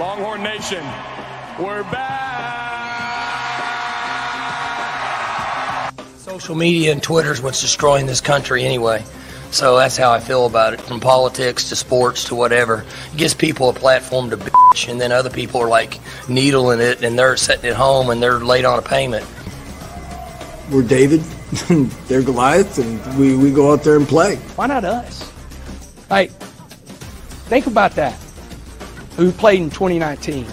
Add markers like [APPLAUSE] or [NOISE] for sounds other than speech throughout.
Longhorn Nation, we're back. Social media and Twitter is what's destroying this country anyway. So that's how I feel about it. From politics to sports to whatever, it gives people a platform to bitch, and then other people are like needling it, and they're sitting at home and they're late on a payment. We're David, [LAUGHS] they're Goliath, and we, we go out there and play. Why not us? Like, think about that. Who played in 2019?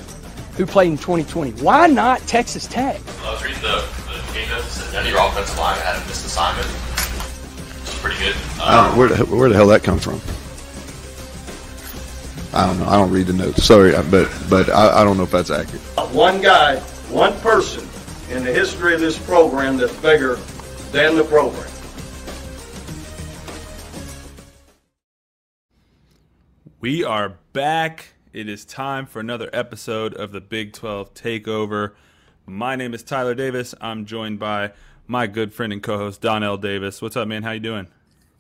Who played in 2020? Why not Texas Tech? I was reading the, the game notes, and none of your offensive line had a missed assignment. It's pretty good. I don't, where, the, where the hell that come from? I don't know. I don't read the notes. Sorry, but but I, I don't know if that's accurate. One guy, one person in the history of this program that's bigger than the program. We are back. It is time for another episode of the Big 12 Takeover. My name is Tyler Davis. I'm joined by my good friend and co-host Donnell Davis. What's up, man? How you doing?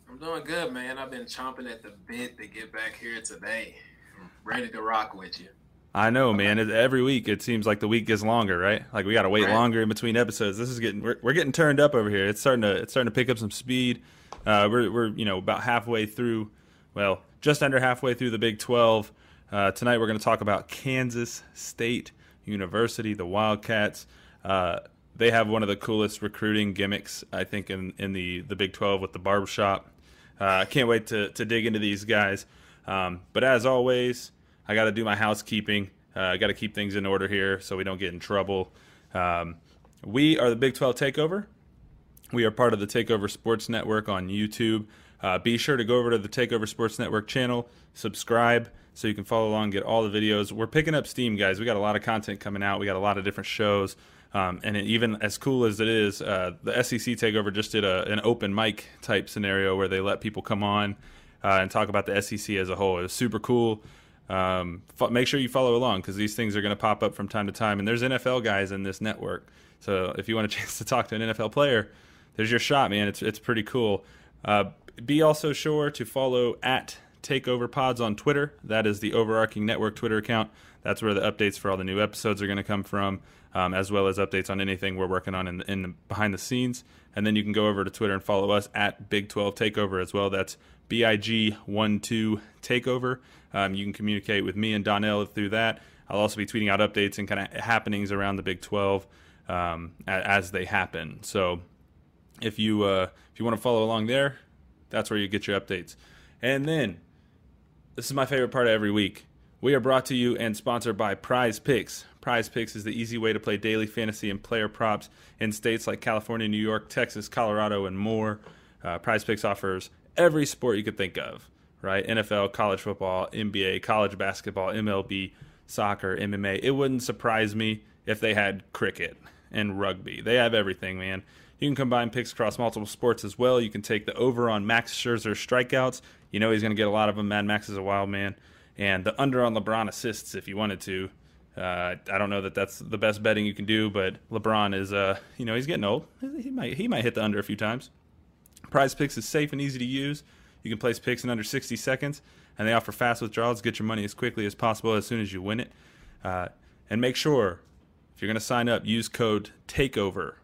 I'm doing good, man. I've been chomping at the bit to get back here today. I'm ready to rock with you. I know, man. Every week it seems like the week gets longer, right? Like we got to wait Right. longer in between episodes. This is getting we're, we're getting turned up over here. It's starting to it's starting to pick up some speed. Uh, we're we're you know about halfway through, well, just under halfway through the Big Twelve. Uh, tonight we're going to talk about Kansas State University, the Wildcats. Uh, they have one of the coolest recruiting gimmicks, I think, in, in the, the Big 12 with the barbershop. Uh, I can't wait to, to dig into these guys. Um, but as always, I got to do my housekeeping. Uh, I got to keep things in order here so we don't get in trouble. Um, we are the Big 12 Takeover. We are part of the Takeover Sports Network on YouTube. Uh, be sure to go over to the Takeover Sports Network channel, subscribe so you can follow along, get all the videos. We're picking up steam, guys. We got a lot of content coming out. We got a lot of different shows. Um, and it, even as cool as it is, uh, the SEC Takeover just did a, an open mic type scenario where they let people come on uh, and talk about the SEC as a whole. It was super cool. Um, fo- make sure you follow along because these things are going to pop up from time to time. And there's NFL guys in this network. So if you want a [LAUGHS] chance to talk to an NFL player, there's your shot, man. It's it's pretty cool. Uh, be also sure to follow at Takeover Pods on Twitter. That is the overarching network Twitter account. That's where the updates for all the new episodes are going to come from, um, as well as updates on anything we're working on in, the, in the behind the scenes. And then you can go over to Twitter and follow us at Big 12 Takeover as well. That's BIG12 Takeover. Um, you can communicate with me and Donnell through that. I'll also be tweeting out updates and kind of happenings around the Big 12 um, as they happen. So if you uh, if you want to follow along there, that's where you get your updates. And then this is my favorite part of every week. We are brought to you and sponsored by Prize Picks. Prize Picks is the easy way to play daily fantasy and player props in states like California, New York, Texas, Colorado, and more. Uh, Prize Picks offers every sport you could think of, right? NFL, college football, NBA, college basketball, MLB, soccer, MMA. It wouldn't surprise me if they had cricket and rugby. They have everything, man. You can combine picks across multiple sports as well. You can take the over on Max Scherzer strikeouts. You know he's going to get a lot of them. Mad Max is a wild man. And the under on LeBron assists if you wanted to. Uh, I don't know that that's the best betting you can do, but LeBron is, uh, you know, he's getting old. He might he might hit the under a few times. Prize Picks is safe and easy to use. You can place picks in under 60 seconds, and they offer fast withdrawals. Get your money as quickly as possible as soon as you win it. Uh, and make sure, if you're going to sign up, use code TAKEOVER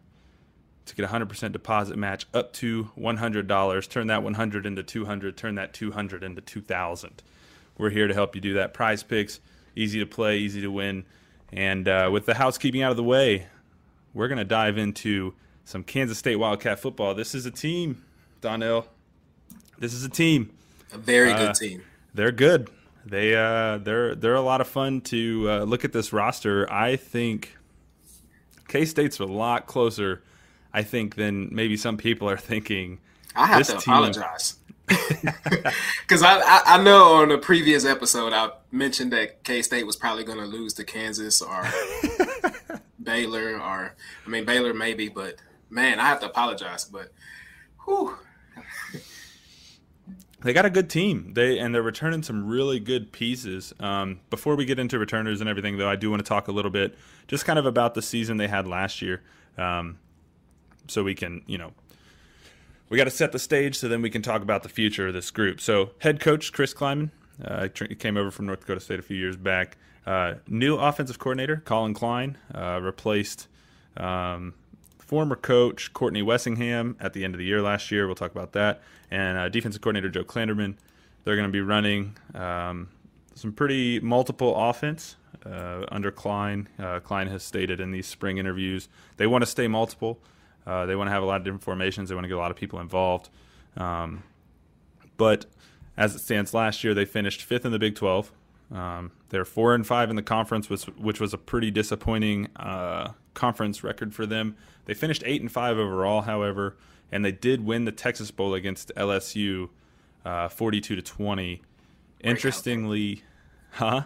to get a 100% deposit match up to $100. Turn that 100 into 200. Turn that 200 into 2,000. We're here to help you do that. Prize Picks, easy to play, easy to win. And uh, with the housekeeping out of the way, we're going to dive into some Kansas State Wildcat football. This is a team, Donnell. This is a team. A very good Uh, team. They're good. They uh, they're they're a lot of fun to uh, look at this roster. I think K State's a lot closer. I think than maybe some people are thinking. I have to team- apologize. [LAUGHS] Because I, I, I know on a previous episode I mentioned that K State was probably going to lose to Kansas or [LAUGHS] Baylor or I mean Baylor maybe, but man, I have to apologize. But whew, They got a good team. They and they're returning some really good pieces. Um, before we get into returners and everything, though, I do want to talk a little bit, just kind of about the season they had last year, um, so we can, you know, we got to set the stage so then we can talk about the future of this group. So, head coach Chris Klieman, Uh, came over from North Dakota State a few years back. Uh, new offensive coordinator Collin Klein uh, replaced um, former coach Courtney Messingham at the end of the year last year. We'll talk about that. And uh, defensive coordinator Joe Klanderman. They're going to be running um, some pretty multiple offense uh, under Klein. Uh, Klein has stated in these spring interviews they want to stay multiple. Uh, they want to have a lot of different formations. They want to get a lot of people involved. Um, but as it stands, last year they finished fifth in the Big 12. Um, they're four and five in the conference, which, which was a pretty disappointing uh, conference record for them. They finished eight and five overall, however, and they did win the Texas Bowl against LSU, uh, forty-two to twenty. Interestingly, huh?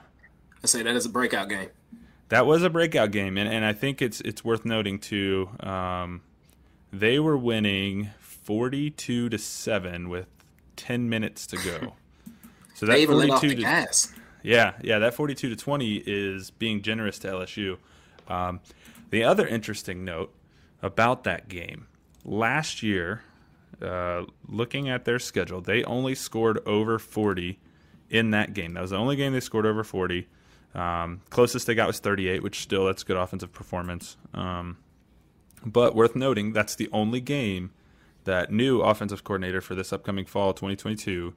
I say that is a breakout game. That was a breakout game, and, and I think it's it's worth noting too. Um, they were winning forty-two to seven with ten minutes to go. [LAUGHS] So that forty-two to gas. yeah, yeah, that forty-two to twenty is being generous to LSU. Um, the other interesting note about that game last year, uh, looking at their schedule, they only scored over forty in that game. That was the only game they scored over forty. Um, closest they got was 38, which still that's good offensive performance. Um, but worth noting, that's the only game that new offensive coordinator for this upcoming fall 2022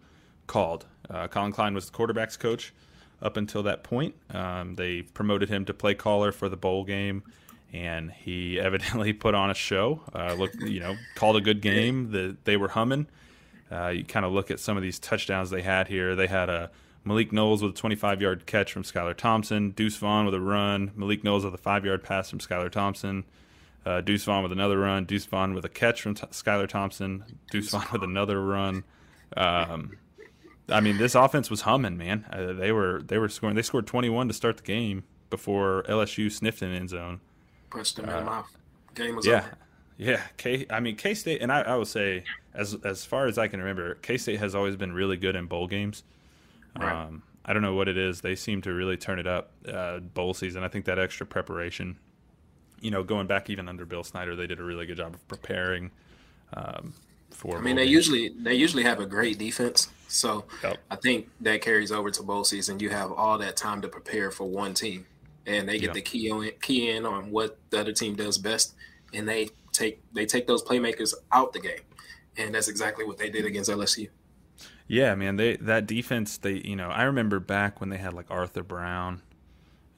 called. Uh, Collin Klein was the quarterbacks coach up until that point. Um, they promoted him to play caller for the bowl game, and he [LAUGHS] evidently put on a show. Uh, look, you know, called a good game. The, they were humming. Uh, you kind of look at some of these touchdowns they had here. They had a Malik Knowles with a 25 yard catch from Skylar Thompson. Deuce Vaughn with a run. Malik Knowles with a five yard pass from Skylar Thompson. Uh, Deuce Vaughn with another run. Deuce Vaughn with a catch from T- Skylar Thompson. Deuce Vaughn with another run. Um, I mean, this offense was humming, man. Uh, they were they were scoring. They scored 21 to start the game before LSU sniffed an end zone. Punched them in the mouth. Game was yeah. over. Yeah, K. I mean, K State, and I, I will say, as as far as I can remember, K State has always been really good in bowl games. Right. Um, I don't know what it is. They seem to really turn it up uh, bowl season. I think that extra preparation, you know, going back even under Bill Snyder, they did a really good job of preparing um, for. I mean, they games. usually they usually have a great defense, so Yep. I think that carries over to bowl season. You have all that time to prepare for one team, and they get Yeah. the key on key in on what the other team does best, and they take they take those playmakers out the game, and that's exactly what they did against LSU. Yeah, man, they that defense. They, you know, I remember back when they had like Arthur Brown.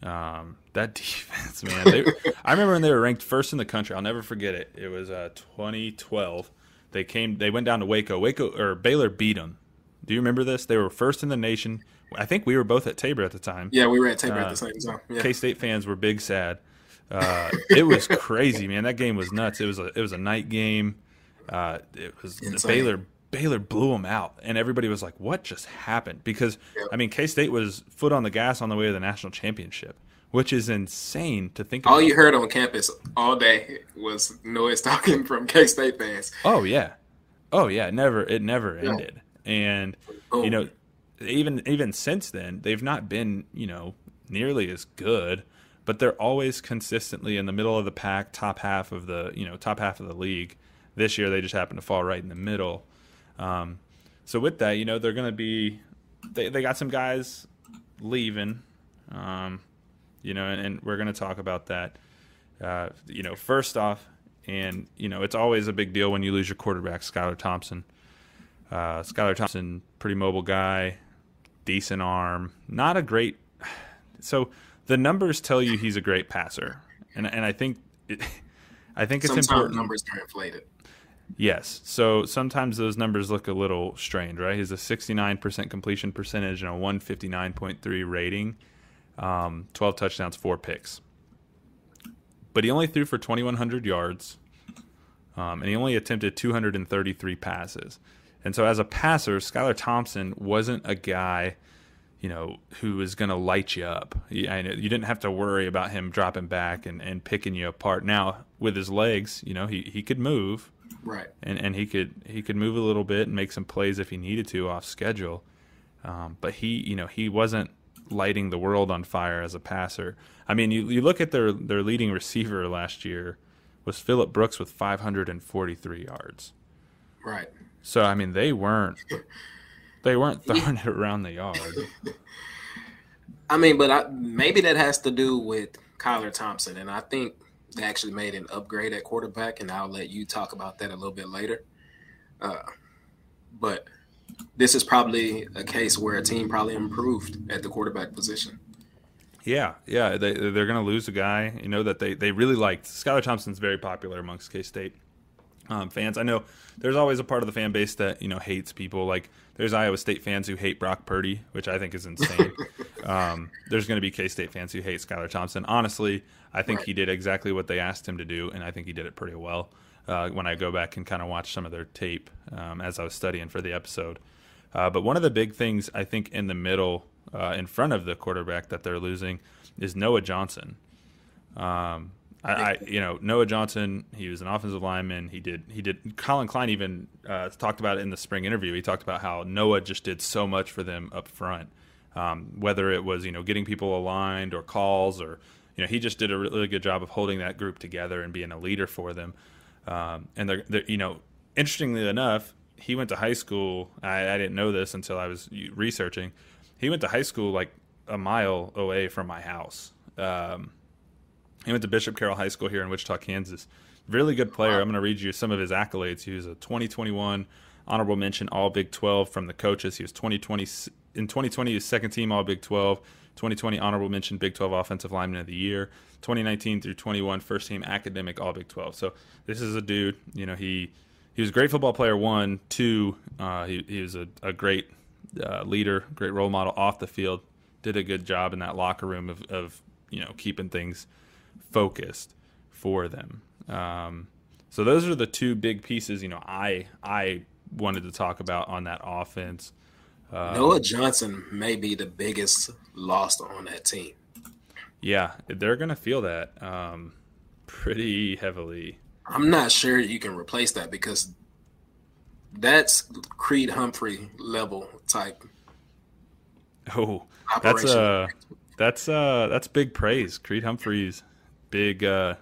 Um, that [LAUGHS] defense, man. They, I remember when they were ranked first in the country. I'll never forget it. It was uh, 2012. They came. They went down to Waco. Waco or Baylor beat them. Do you remember this? They were first in the nation. I think we were both at Tabor at the time. Yeah, we were at Tabor Uh, at the same time. Yeah. K State fans were big sad. Uh, it was crazy, man. That game was nuts. It was a it was a night game. Uh, it was. Baylor. Baylor blew them out, and everybody was like, "What just happened?" Because Yep. I mean, K State was foot on the gas on the way to the national championship, which is insane to think. all about. you heard on campus all day was noise [LAUGHS] talking from K State fans. Oh yeah, oh yeah. It never it never Yeah. ended, and Boom. you know, even even since then, they've not been you know nearly as good, but they're always consistently in the middle of the pack, top half of the you know top half of the league. This year, they just happen to fall right in the middle. Um, so with that, you know, they're going to be they they got some guys leaving, um, you know, and, and we're going to talk about that. Uh, you know, first off, and you know, it's always a big deal when you lose your quarterback, Skylar Thompson. Uh, Skylar Thompson, pretty mobile guy, decent arm, not a great. So the numbers tell you he's a great passer, and and I think it, [LAUGHS] I think it's Sometimes important. numbers are inflated. Yes. So sometimes those numbers look a little strange, right? He's a 69% completion percentage and a 159.3 rating, um, 12 touchdowns, four picks. But he only threw for 2,100 yards, um, and he only attempted 233 passes. And so as a passer, Skylar Thompson wasn't a guy, you know, who was going to light you up. You, you didn't have to worry about him dropping back and, and picking you apart. Now, with his legs, you know, he, he could move Right. and and he could he could move a little bit and make some plays if he needed to off schedule. Um, but he you know he wasn't lighting the world on fire as a passer. I mean, you you look at their their leading receiver last year was Philip Brooks with 543 yards. Right. So I mean, they weren't [LAUGHS] They weren't throwing it around the yard. [LAUGHS] I mean, but I, maybe that has to do with Kyler Thompson, and I think they actually made an upgrade at quarterback, and I'll let you talk about that a little bit later. Uh, but this is probably a case where a team probably improved at the quarterback position. Yeah, yeah, they they're going to lose a guy, you know, that they they really liked. Skylar Thompson's very popular amongst K State um, fans. I know there's always a part of the fan base that you know hates people. Like there's Iowa State fans who hate Brock Purdy, which I think is insane. [LAUGHS] um, there's going to be K State fans who hate Skylar Thompson. Honestly, I think he did exactly what they asked him to do, and I think he did it pretty well. Uh, when I go back and kind of watch some of their tape um, as I was studying for the episode. Uh, but one of the big things I think in the middle, uh, in front of the quarterback that they're losing, is Noah Johnson. Um, I, I, you know, Noah Johnson, he was an offensive lineman. He did, he did. Collin Klein even uh, talked about it in the spring interview. He talked about how Noah just did so much for them up front, um, whether it was you know getting people aligned or calls or you know he just did a really good job of holding that group together and being a leader for them. Um, and they're, they're, you know, interestingly enough, he went to high school. I, I didn't know this until I was researching. He went to high school like a mile away from my house. Um, he went to Bishop Carroll High School here in Wichita, Kansas. Really good player. I'm going to read you some of his accolades. He was a 2021 honorable mention All Big 12 from the coaches. He was 2020 in 2020 his second team All Big 12. 2020 honorable mention Big 12 Offensive Lineman of the Year. 2019 through 21 first team academic All Big 12. So this is a dude. You know he he was a great football player. One, two, uh, he he was a, a great uh, leader, great role model off the field. Did a good job in that locker room of, of you know keeping things focused for them. Um, so those are the two big pieces. You know, I I wanted to talk about on that offense. Um, Noah Johnson may be the biggest loss on that team. Yeah, they're going to feel that um, pretty heavily. I'm not sure you can replace that because that's Creed Humphrey level type. Oh, that's uh that's uh that's big praise. Creed Humphreys, big. uh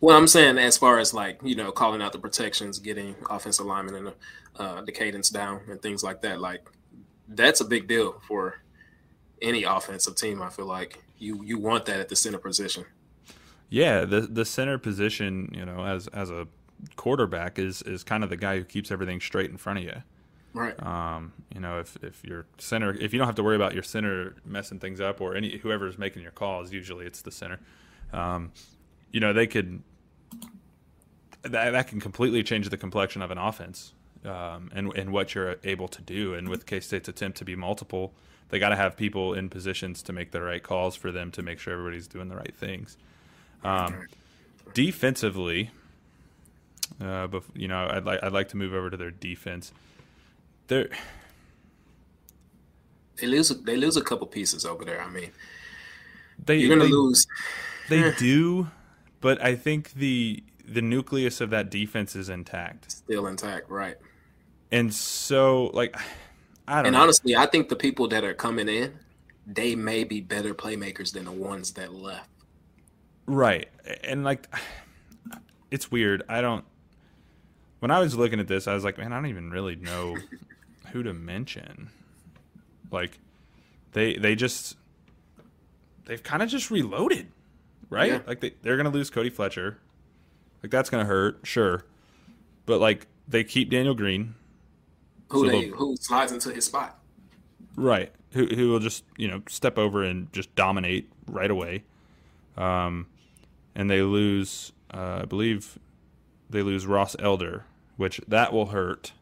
Well, I'm saying as far as like you know calling out the protections, getting offensive linemen and uh, the cadence down and things like that. Like that's a big deal for any offensive team. I feel like you you want that at the center position. Yeah, the the center position, you know, as as a quarterback is is kind of the guy who keeps everything straight in front of you. Right. Um, you know, if if your center, if you don't have to worry about your center messing things up or any whoever's making your calls, usually it's the center. Um, you know, they could that that can completely change the complexion of an offense um, and and what you're able to do. And with K State's attempt to be multiple, they got to have people in positions to make the right calls for them to make sure everybody's doing the right things. Um, defensively, uh, but you know, I'd like I'd like to move over to their defense. They're they lose they lose a couple pieces over there. I mean, they, you're gonna they, lose. They [LAUGHS] do, but I think the the nucleus of that defense is intact. Still intact, right? And so, like, I don't. And know. honestly, I think the people that are coming in, they may be better playmakers than the ones that left. Right, and like, it's weird. I don't. When I was looking at this, I was like, man, I don't even really know who to mention. Like, they they just they've kind of just reloaded, right? Yeah. Like they they're gonna lose Cody Fletcher, like that's gonna hurt, sure, but like they keep Daniel Green, who so they who slides into his spot, right? Who who will just you know step over and just dominate right away, um, and they lose, uh, I believe, they lose Ross Elder, which that will hurt,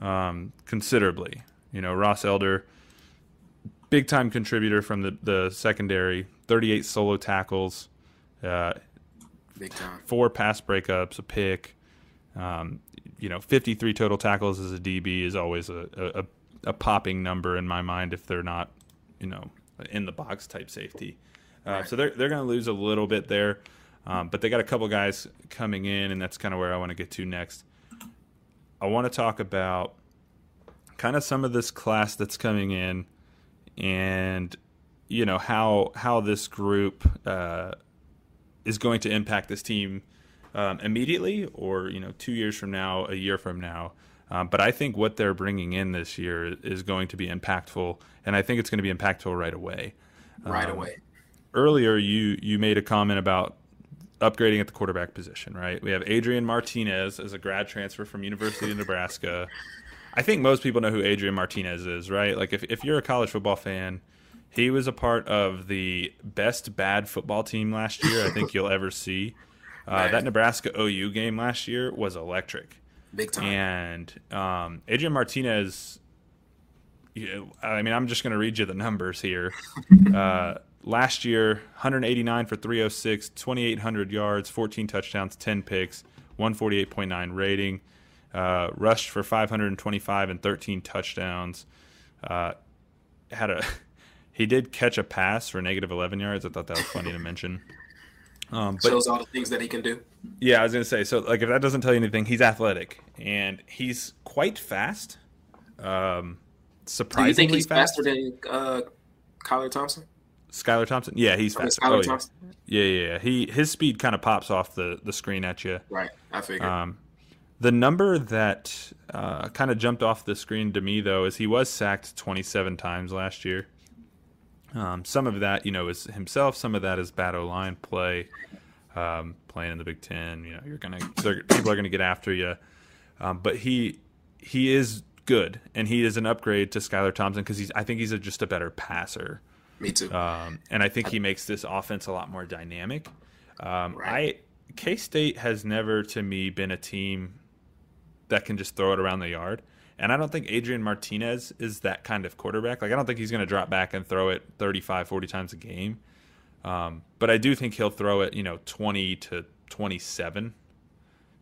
um, considerably. You know, Ross Elder, big time contributor from the the secondary, thirty eight solo tackles. Uh, Big time. Four pass breakups, a pick. Um, you know, 53 total tackles as a DB is always a, a, a, popping number in my mind if they're not, you know, in the box type safety. Uh. So they're, they're going to lose a little bit there. Um, but they got a couple guys coming in, and that's kind of where I want to get to next. I want to talk about kind of some of this class that's coming in and you know how how this group uh, is going to impact this team um, immediately, or you know, two years from now, a year from now. Um, but I think what they're bringing in this year is going to be impactful, and I think it's going to be impactful right away. Right Um, away. Earlier, you you made a comment about upgrading at the quarterback position, right? We have Adrian Martinez as a grad transfer from University of [LAUGHS] Nebraska. I think most people know who Adrian Martinez is, right? Like if if you're a college football fan, he was a part of the best bad football team last year I think you'll ever see. Uh, that Nebraska OU game last year was electric. Big time. And um, Adrian Martinez, I mean, I'm just going to read you the numbers here. [LAUGHS] Uh, last year, 189 for 306, 2,800 yards, 14 touchdowns, 10 picks, 148.9 rating. Uh, rushed for 525 and 13 touchdowns. Uh, had a [LAUGHS] he did catch a pass for negative 11 yards. I thought that was funny to mention. [LAUGHS] Um, but Shows all the things that he can do. yeah, I was gonna say. So, like, if that doesn't tell you anything, he's athletic and he's quite fast. Um, Do you think he's fast. faster than uh, Kyler Thompson? Skylar Thompson. Yeah, he's Or fast. Oh, yeah, yeah, yeah. He his speed kind of pops off the the screen at you. Right. I figured. Um, the number that uh, kind of jumped off the screen to me though is he was sacked 27 times last year. Um, some of that, you know, is himself. Some of that is bad O line play. Um, playing in the Big Ten, you know, you're gonna people are gonna get after you. Um, but he he is good, and he is an upgrade to Skylar Thompson because he's I think he's a, just a better passer. Me too. Um, and I think he makes this offense a lot more dynamic. Um, I K State has never to me been a team that can just throw it around the yard. And I don't think Adrian Martinez is that kind of quarterback. Like I don't think he's going to drop back and throw it 35, 40 times a game. Um, but I do think he'll throw it, you know, 20 to 27.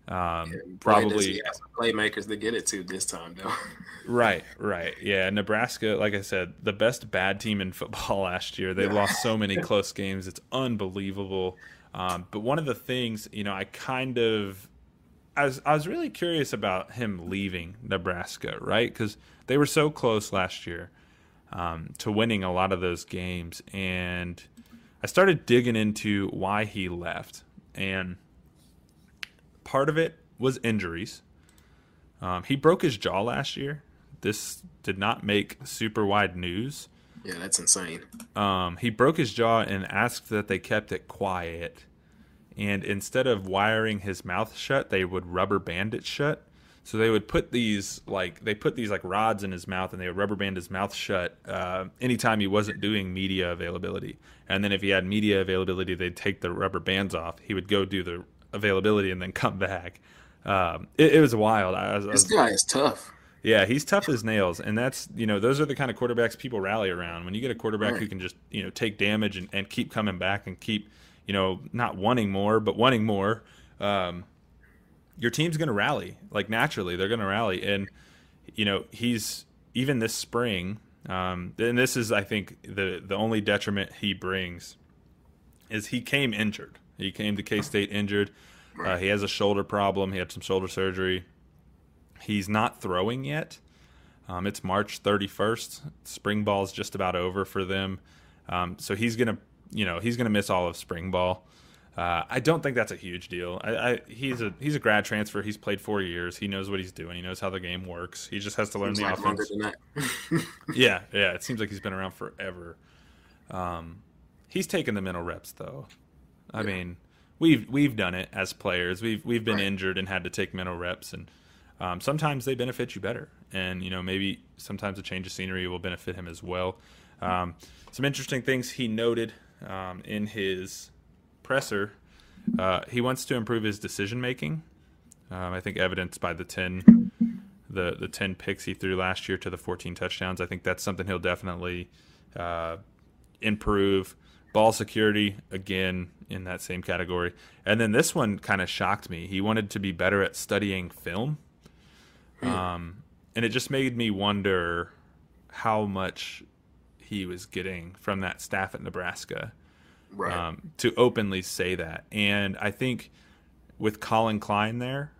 Um, does probably he some playmakers to get it to this time, though. [LAUGHS] Right, right. Yeah, Nebraska, like I said, the best bad team in football [LAUGHS] last year. They lost so many [LAUGHS] close games. It's unbelievable. Um, but one of the things, you know, I kind of I was I was really curious about him leaving Nebraska, right? Cuz they were so close last year um, to winning a lot of those games and I started digging into why he left. And part of it was injuries. Um, he broke his jaw last year. This did not make super wide news. Yeah, that's insane. Um, he broke his jaw and asked that they kept it quiet. And instead of wiring his mouth shut, they would rubber band it shut. So they would put these like they put these like rods in his mouth and they would rubber band his mouth shut uh, anytime he wasn't doing media availability. And then if he had media availability, they'd take the rubber bands off. He would go do the availability and then [LAUGHS] come back. Um, it, it was wild. I was, I This was- guy is tough. yeah, he's tough as nails, and that's you know those are the kind of quarterbacks people rally around. When you get a quarterback who can just you know take damage and, and keep coming back and keep you know not wanting more but wanting more, um, your team's going to rally like naturally. They're going to rally, and you know he's even this spring. Um, and this is, I think, the the only detriment he brings is he came injured. He came to K State injured. Uh, he has a shoulder problem. He had some shoulder surgery. He's not throwing yet. Um, it's March 31st. Spring ball's just about over for them. Um, so he's gonna, you know, he's gonna miss all of spring ball. Uh, I don't think that's a huge deal. I, I, he's a he's a grad transfer. He's played four years. He knows what he's doing. He knows how the game works. He just has to learn Seems the like offense. [LAUGHS] yeah, yeah. It seems like he's been around forever. Um, he's taken the mental reps though. I mean, we've we've done it as players. We've we've been Right. injured and had to take mental reps, and um, sometimes they benefit you better. And you know, maybe sometimes a change of scenery will benefit him as well. Um, some interesting things he noted um, in his presser. Uh, he wants to improve his decision making. Um, I think evidenced by the ten the the 10 picks he threw last year to the 14 touchdowns. I think that's something he'll definitely uh, improve. Ball security again in that same category. And then this one kind of shocked me. He wanted to be better at studying film. Um, and it just made me wonder how much he was getting from that staff at Nebraska Right. um, to openly say that. And I think with Collin Klein there,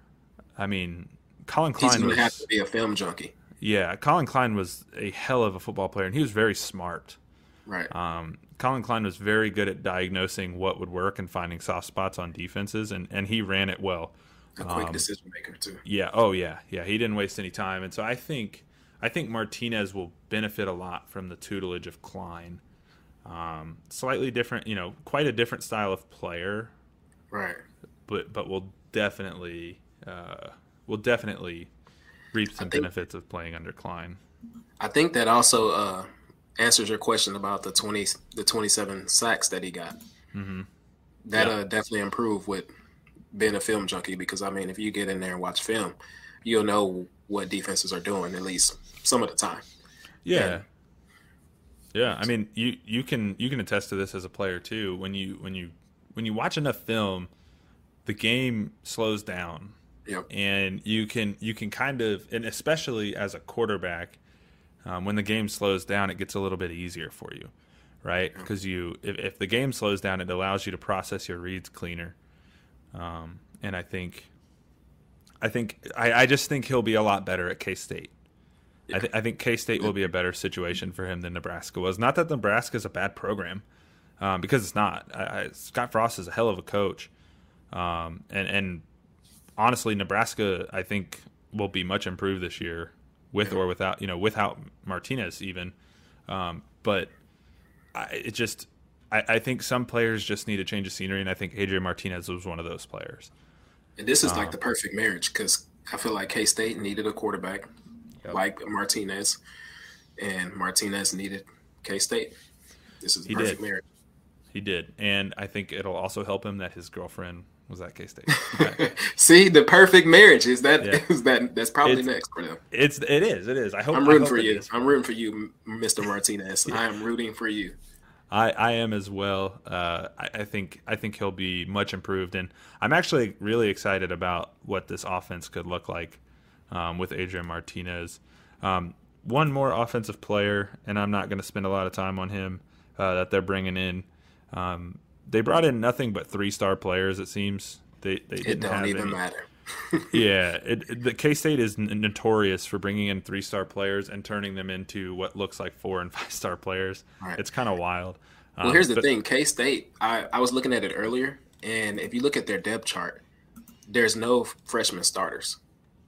I mean, Collin He's Klein going was to have to be a film junkie. yeah, Collin Klein was a hell of a football player, and he was very smart. Right. Um, Collin Klein was very good at diagnosing what would work and finding soft spots on defenses, and, and he ran it well. A quick Um, decision maker too. Yeah. Oh, yeah. Yeah. He didn't waste any time, and so I think I think Martinez will benefit a lot from the tutelage of Klein. Um, slightly different, you know, quite a different style of player, Right. but but will definitely uh, will definitely reap some think- benefits of playing under Klein. I think that also uh, answers your question about the twenty the twenty seven sacks that he got. Mm-hmm. That Yeah. uh, definitely improved with being a film junkie because I mean, if you get in there and watch film, you'll know what defenses are doing at least some of the time. Yeah. Yeah, I mean, you you can you can attest to this as a player too. When you when you when you watch enough film, the game slows down, Yep. and you can you can kind of and especially as a quarterback, um, when the game slows down, it gets a little bit easier for you, right? Because you if, if the game slows down, it allows you to process your reads cleaner, um, and I think, I think I, I just think he'll be a lot better at K State. I, th- I think K State will be a better situation for him than Nebraska was. Not that Nebraska is a bad program, um, because it's not. I, I, Scott Frost is a hell of a coach, um, and and honestly, Nebraska I think will be much improved this year, with or without you know without Martinez even. Um, but I, it just I, I think some players just need a change of scenery, and I think Adrian Martinez was one of those players. And this is Uh, like the perfect marriage because I feel like K State needed a quarterback like Martinez, and Martinez needed K State. This is He perfect did. marriage. He did, and I think it'll also help him that his girlfriend was at K State. [LAUGHS] See, the perfect marriage is that Yeah. [LAUGHS] is that that's probably It's- next for them. It's it is it is. I hope I'm rooting hope for you. I'm rooting for you, Mr. Martinez. [LAUGHS] I am rooting for you. I, I am as well. Uh, I, I think I think he'll be much improved, and I'm actually really excited about what this offense could look like um, with Adrian Martinez. Um, one more offensive player, and I'm not going to spend a lot of time on him uh, that they're bringing in. Um, they brought in nothing but three star players. It seems they they It didn't don't have even any- matter. [LAUGHS] yeah, it, it- the K State is n- notorious for bringing in three star players and turning them into what looks like four and [LAUGHS] five star players. Right. It's kind of wild. Well, Um, here's the but- thing: K State. I I was looking at it earlier, and if you look at their depth chart, there's no freshman starters.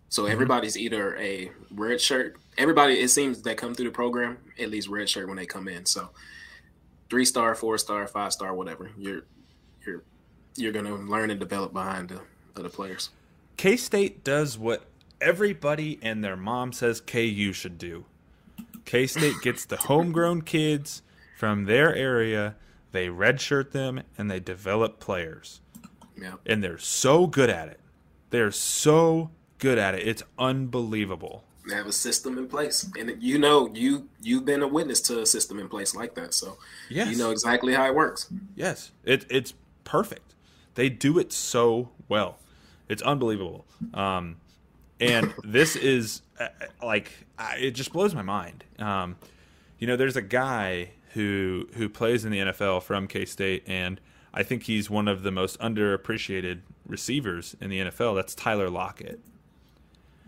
So Mm-hmm. everybody's either a red shirt. Everybody, it seems that come through the program at least red shirt when they come in. So three star, four star, five star, whatever. You're you're you're gonna learn and develop behind the other players. K State does what everybody and their mom says KU should do. K State gets the homegrown kids from their area, they redshirt them, and they develop players. Yeah. And they're so good at it. They're so good at it. It's unbelievable. They have a system in place, and you know you you've been a witness to a system in place like that, so Yes. you know exactly how it works. Yes, it, it's perfect. They do it so well. It's unbelievable. Um, and [LAUGHS] this is uh, like I, it just blows my mind. Um, you know, there's a guy who who plays in the NFL from K State, and I think he's one of the most underappreciated receivers in the NFL. That's Tyler Lockett.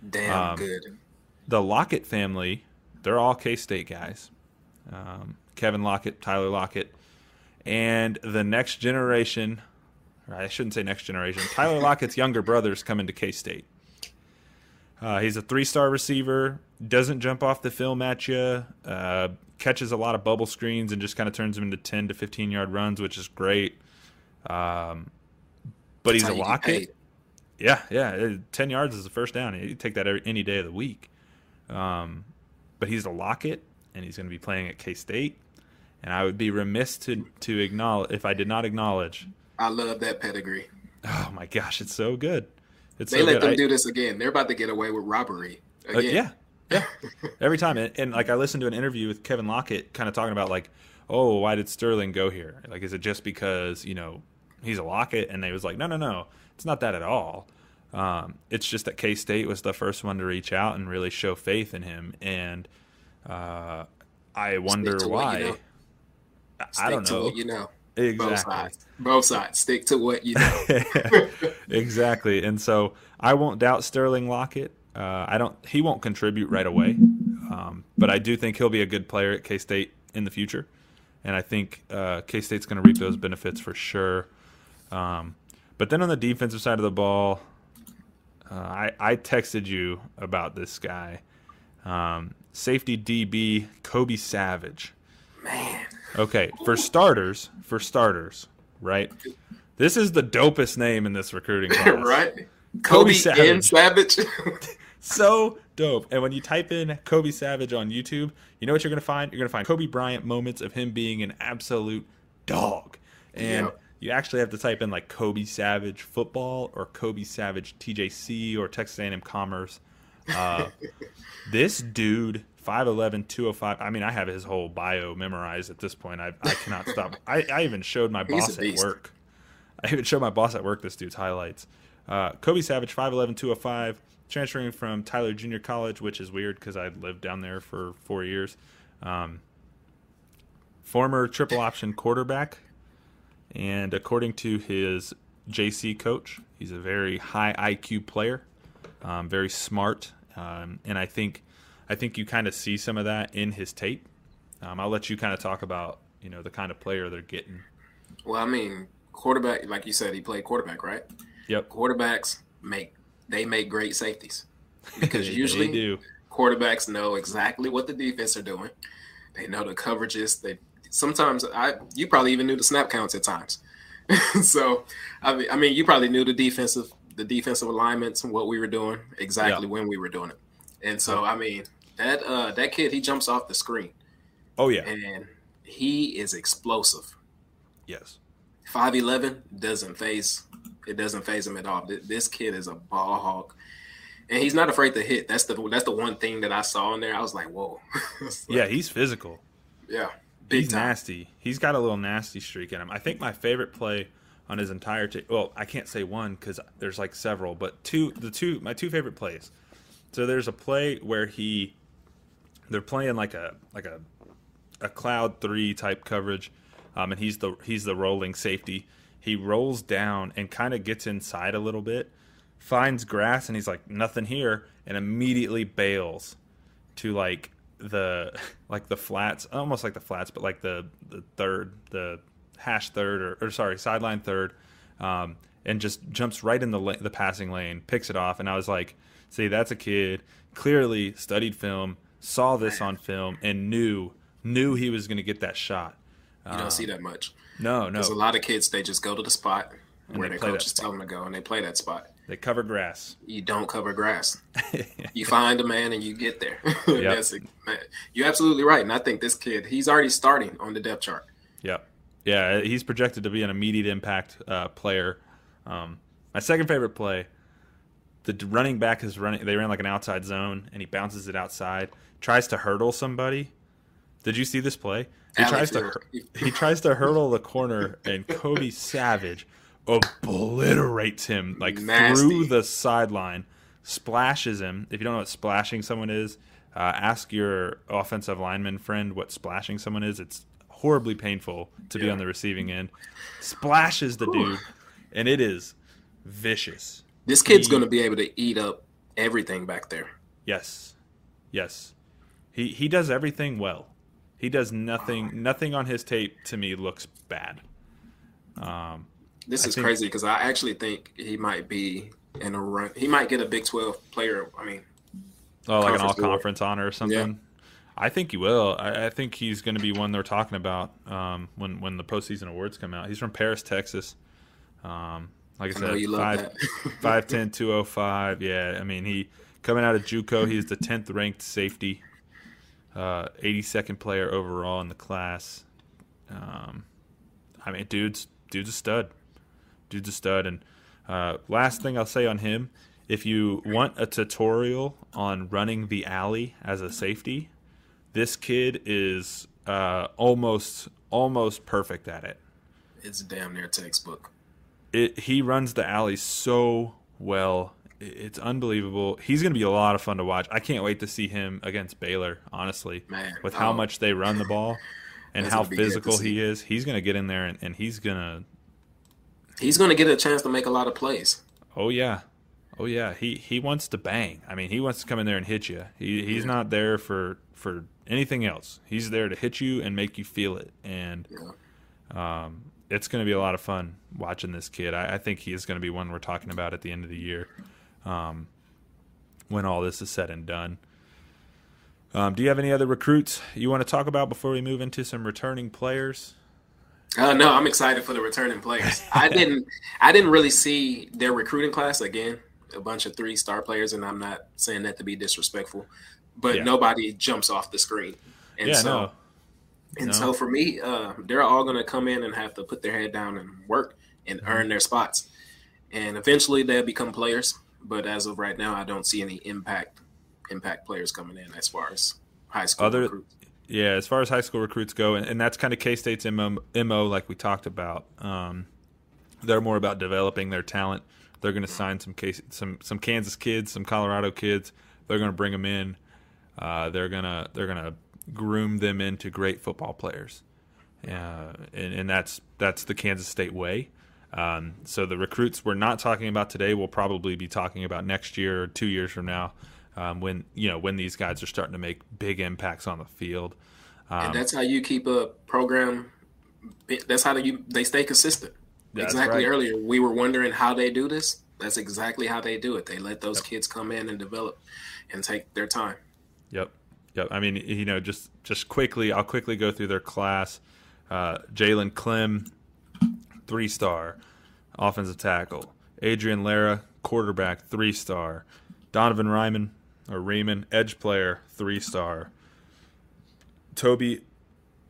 Damn Um, good. The Lockett family, they're all K State guys. Um, Kevin Lockett, Tyler Lockett, and the next generation. I shouldn't say next generation. Tyler Lockett's [LAUGHS] younger brother's coming to K State. Uh, he's a three-star receiver. Doesn't jump off the film at you. Uh, catches a lot of bubble screens and just kind of turns them into ten to fifteen yard runs, which is great. Um, but he's a Lockett. Yeah, yeah. uh, Ten yards is the first down. You take that every, any day of the week. Um, but he's a Lockett, and he's going to be playing at K State. And I would be remiss to to acknowledge if I did not acknowledge. I love that pedigree. Oh my gosh, it's so good. It's They so let good. them I- do this again. They're about to get away with robbery uh, yeah, yeah. [LAUGHS] Every time, and, and like I listened to an interview with Kevin Lockett, kind of talking about like, oh, why did Sterling go here? Like, is it just because you know he's a Lockett? And they was like, no, no, no, it's not that at all. Um, it's just that K State was the first one to reach out and really show faith in him, and uh, I wonder to what why. you know. I- don't to know. what you know. Exactly. Both sides. Both sides. Stick to what you know. [LAUGHS] exactly. And so I won't doubt Sterling Lockett. Uh, I don't. He won't contribute right away, um, but I do think he'll be a good player at K State in the future, and I think uh, K State's going to reap those benefits for sure. Um, but then on the defensive side of the ball, Uh, I I texted you about this guy, um, safety DB Kobe Savage. Man. Okay, for starters, for starters, right? This is the dopest name in this recruiting [LAUGHS] class. right? Kobe Kobe, Savage. and Savage. [LAUGHS] so dope. And when you type in Kobe Savage on YouTube, you know what you're going to find? You're going to find Kobe Bryant moments of him being an absolute dog. And Yep. You actually have to type in like Kobe Savage football or Kobe Savage TJC or Texas A&M Commerce. Uh, [LAUGHS] this dude, 5'11", 205. I mean, I have his whole bio memorized at this point. I, I cannot stop. [LAUGHS] I, I even showed my He's boss at work. I even showed my boss at work this dude's highlights. Uh, Kobe Savage, 5'11", 205, transferring from Tyler Junior College, which is weird because I lived down there for four years. Um, former triple option quarterback, and according to his JC coach, he's a very high IQ player, um, very smart, um, and I think I think you kind of see some of that in his tape. Um, I'll let you kind of talk about you know the kind of player they're getting. well, I mean, quarterback, like you said, he played quarterback, right? Yep, Quarterbacks make they make great safeties because [LAUGHS] usually do. quarterbacks know exactly what the defense are doing. They know the coverages. They sometimes I you probably even knew the snap counts at times. [LAUGHS] so I mean, I mean, you probably knew the defensive the defensive alignments and what we were doing exactly Yeah. when we were doing it. And so I mean that uh that kid he jumps off the screen Oh yeah, and he is explosive. yes. Five eleven doesn't phase it doesn't phase him at all. This kid is a ball hawk, and he's not afraid to hit. That's the that's the one thing that I saw in there. I was like, whoa, [LAUGHS] like, Yeah, he's physical. yeah, big he's time. nasty. He's got a little nasty streak in him. I think my favorite play on his entire team. Well, I can't say one because there's like several, but two. The two my two favorite plays. So there's a play where he, they're playing like a like a, a cloud three type coverage, um, and he's the he's the rolling safety. He rolls down and kind of gets inside a little bit, finds grass, and he's like nothing here, and immediately bails to like the [LAUGHS] like the flats, almost like the flats, but like the the third, the hash third, or, or sorry, sideline third, um, and just jumps right in the la- the passing lane, picks it off, and I was like, see, that's a kid clearly studied film, saw this on film, and knew knew he was going to get that shot. You don't see that much. No, no, There's a lot of kids they just go to the spot where they their coaches tell them to go, and they play that spot. They cover grass. You don't cover grass. [LAUGHS] you find a man and you get there. [LAUGHS] That's. You're absolutely right, and I think this kid he's already starting on the depth chart. Yep. Yeah, he's projected to be an immediate impact uh, player. Um, my second favorite play, the running back is running. They ran like an outside zone, and he bounces it outside, tries to hurdle somebody. Did you see this play? He tries to he tries to hurdle the corner, and Kobe Savage obliterates him like Nasty. through the sideline, splashes him. If you don't know what splashing someone is, uh, ask your offensive lineman friend what splashing someone is. It's horribly painful to be on the receiving end. Splashes the dude, and it is vicious. This kid's He- going to be able to eat up everything back there. Yes, yes. He he does everything well. He does nothing. [SIGHS] Nothing on his tape to me looks bad. Um, This is think- crazy because I actually think he might be in a run. He might get a Big Twelve player. I mean, oh, like an all Conference honor or something. Yeah. I think he will. I, I think he's going to be one they're talking about um, when when the postseason awards come out. He's from Paris, Texas. Um, like I, I said, five, that. [LAUGHS] 5'10", 205. Yeah, I mean he coming out of JUCO, he's the tenth ranked safety, uh, 82nd player overall in the class. Um, I mean, dude's dude's a stud. Dude's a stud. And uh, last thing I'll say on him, if you want a tutorial on running the alley as a safety, this kid is uh, almost almost perfect at it. it's damn near textbook. It he runs the alley so well. It's unbelievable. He's going to be a lot of fun to watch. I can't wait to see him against Baylor. Honestly, Man, with how much they run the ball and how gonna be good to physical he is, he's going to get in there and, and he's going to He's going to get a chance to make a lot of plays. Oh yeah, oh yeah. He he wants to bang. I mean, he wants to come in there and hit you. He he's not there for for anything else. He's there to hit you and make you feel it. And Yeah. um, it's going to be a lot of fun watching this kid. I, I think he is going to be one we're talking about at the end of the year. um, when all this is said and done. Um, do you have any other recruits you want to talk about before we move into some returning players? Uh, no, I'm excited for the returning players. I didn't, I didn't really see their recruiting class again. A bunch of three star players, and I'm not saying that to be disrespectful, but Yeah. nobody jumps off the screen. And yeah, so, no. and No. so for me, uh, they're all going to come in and have to put their head down and work and Mm-hmm. earn their spots, and eventually they'll become players. But as of right now, I don't see any impact impact players coming in as far as high school Other- recruits. Yeah, as far as high school recruits go, and, and that's kind of K State's MO, MO, like we talked about. Um, they're more about developing their talent. They're going to sign some case, some some Kansas kids, some Colorado kids. They're going to bring them in. Uh, they're gonna they're gonna groom them into great football players, uh, and, and that's that's the Kansas State way. Um, so the recruits we're not talking about today, we'll probably be talking about next year or two years from now, um, when you know when these guys are starting to make big impacts on the field. Um, and that's how you keep a program. That's how you they stay consistent. Exactly. right. Earlier, we were wondering how they do this. That's exactly how they do it. They let those kids come in and develop, and take their time. Yep. Yep. I mean, you know, just just quickly, I'll quickly go through their class. Uh, Jalen Clem, three star, offensive tackle. Adrian Lara, quarterback, three star. Donovan Ryman or Raymond, edge player, three star. Toby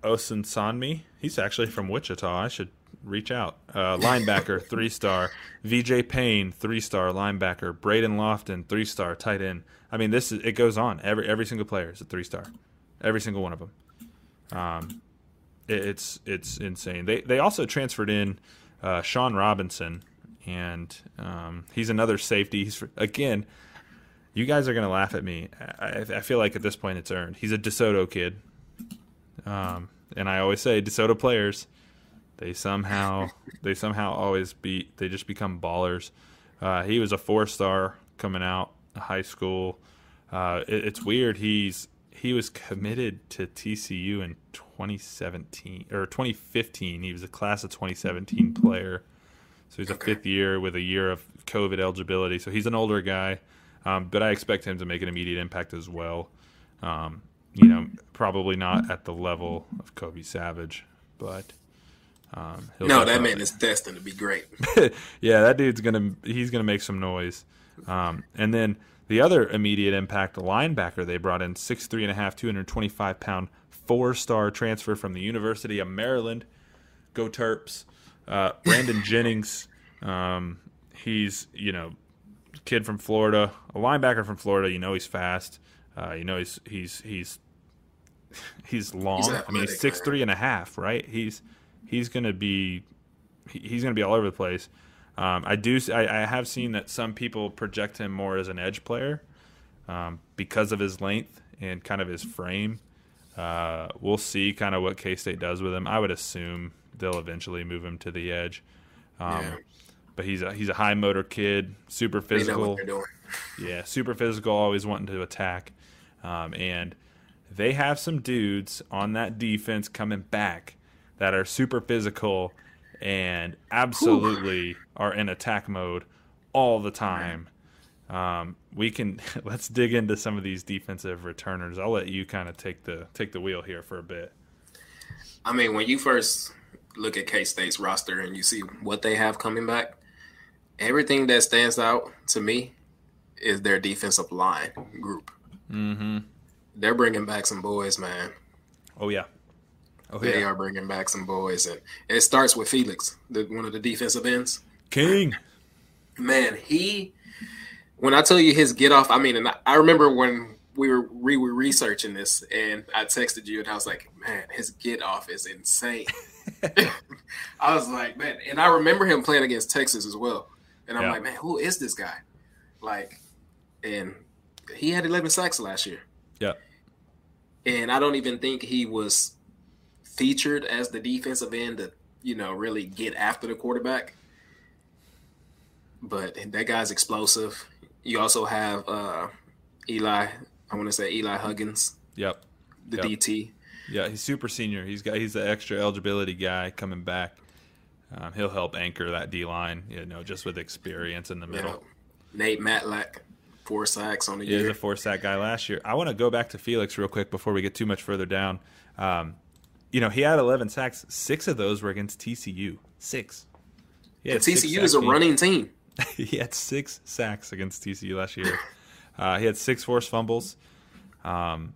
Osunsanmi, he's actually from Wichita. I should reach out. Uh, linebacker, [LAUGHS] three star. VJ Payne, three star linebacker. Braden Lofton, three star tight end. I mean, this is it goes on. Every every single player is a three star. Every single one of them. Um, it, it's it's insane. They they also transferred in uh, Sean Robinson, and um, he's another safety. He's again. You guys are gonna laugh at me. I, I feel like at this point it's earned. He's a DeSoto kid, um, and I always say DeSoto players, they somehow [LAUGHS] they somehow always beat. They just become ballers. Uh, he was a four star coming out of high school. Uh, it, it's weird. He's he was committed to TCU in 2017 or 2015. He was a class of 2017 player. So he's a fifth year with a year of COVID eligibility. So he's an older guy, um, but I expect him to make an immediate impact as well. Um, you know, probably not at the level of Kobe Savage, but um, he'll No, that man is destined to be great. [LAUGHS] yeah, that dude's gonna he's gonna make some noise. Um, and then the other immediate impact linebacker they brought in six three and a half, two hundred twenty five pound, four star transfer from the University of Maryland. Go Terps. Uh, Brandon [LAUGHS] Jennings. Um, he's you know kid from Florida, a linebacker from Florida. You know he's fast. Uh, you know he's he's he's [LAUGHS] he's long. He's I mean he's six three and a half, right? He's he's gonna be he's going to be all over the place. Um, I do. I, I have seen that some people project him more as an edge player um, because of his length and kind of his frame. Uh, we'll see kind of what K State does with him. I would assume they'll eventually move him to the edge. Um, Yeah. But he's a, he's a high motor kid, super physical. Yeah, super physical, always wanting to attack. Um, and they have some dudes on that defense coming back that are super physical and absolutely are in attack mode all the time. Um, we can [LAUGHS] let's dig into some of these defensive returners. I'll let you kind of take the take the wheel here for a bit. I mean, when you first look at K State's roster and you see what they have coming back, everything that stands out to me is their defensive line group. Mm-hmm. They're bringing back some boys, man. Oh yeah. Oh They yeah. are bringing back some boys, and it starts with Felix, the, one of the defensive ends. King. Man, he. When I tell you his get off, I mean, and I, I remember when we were we were researching this, and I texted you, and I was like, "Man, his get off is insane." [LAUGHS] [LAUGHS] I was like, "Man," and I remember him playing against Texas as well, and I'm Yeah. like, "Man, who is this guy?" Like, and he had 11 sacks last year, Yeah. and I don't even think he was featured as the defensive end to you know really get after the quarterback. But that guy's explosive. You also have uh, Eli. I want to say Eli Huggins, Yep. the Yep. DT. Yeah, he's super senior. He's got he's the extra eligibility guy coming back. Um, he'll help anchor that D line, you know, just with experience in the middle. know. Nate Matlack, four sacks on the year. He was a four sack guy last year. I want to go back to Felix real quick before we get too much further down. Um, you know, he had 11 sacks. Six of those were against TCU. Six. He six TCU is a sack running team. [LAUGHS] he had six sacks against TCU last year. [LAUGHS] Uh, he had six forced fumbles. Um,